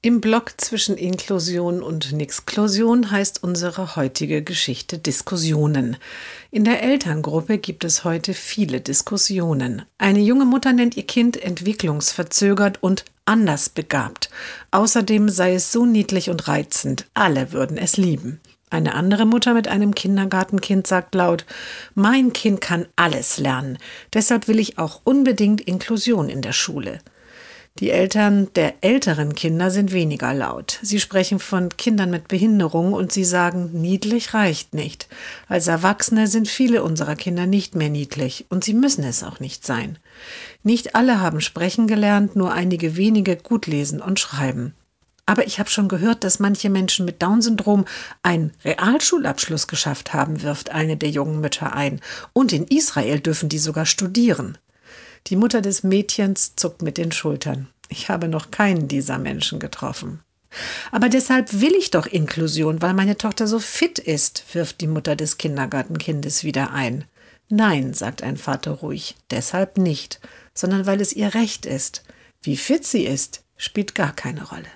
Im Block zwischen Inklusion und Nixklusion heißt unsere heutige Geschichte Diskussionen. In der Elterngruppe gibt es heute viele Diskussionen. Eine junge Mutter nennt ihr Kind entwicklungsverzögert und anders begabt. Außerdem sei es so niedlich und reizend, alle würden es lieben. Eine andere Mutter mit einem Kindergartenkind sagt laut, mein Kind kann alles lernen, deshalb will ich auch unbedingt Inklusion in der Schule. Die Eltern der älteren Kinder sind weniger laut. Sie sprechen von Kindern mit Behinderung und sie sagen, niedlich reicht nicht. Als Erwachsene sind viele unserer Kinder nicht mehr niedlich und sie müssen es auch nicht sein. Nicht alle haben sprechen gelernt, nur einige wenige gut lesen und schreiben. Aber ich habe schon gehört, dass manche Menschen mit Down-Syndrom einen Realschulabschluss geschafft haben, wirft eine der jungen Mütter ein. Und in Israel dürfen die sogar studieren. Die Mutter des Mädchens zuckt mit den Schultern. Ich habe noch keinen dieser Menschen getroffen. Aber deshalb will ich doch Inklusion, weil meine Tochter so fit ist, wirft die Mutter des Kindergartenkindes wieder ein. Nein, sagt ein Vater ruhig, deshalb nicht, sondern weil es ihr Recht ist. Wie fit sie ist, spielt gar keine Rolle.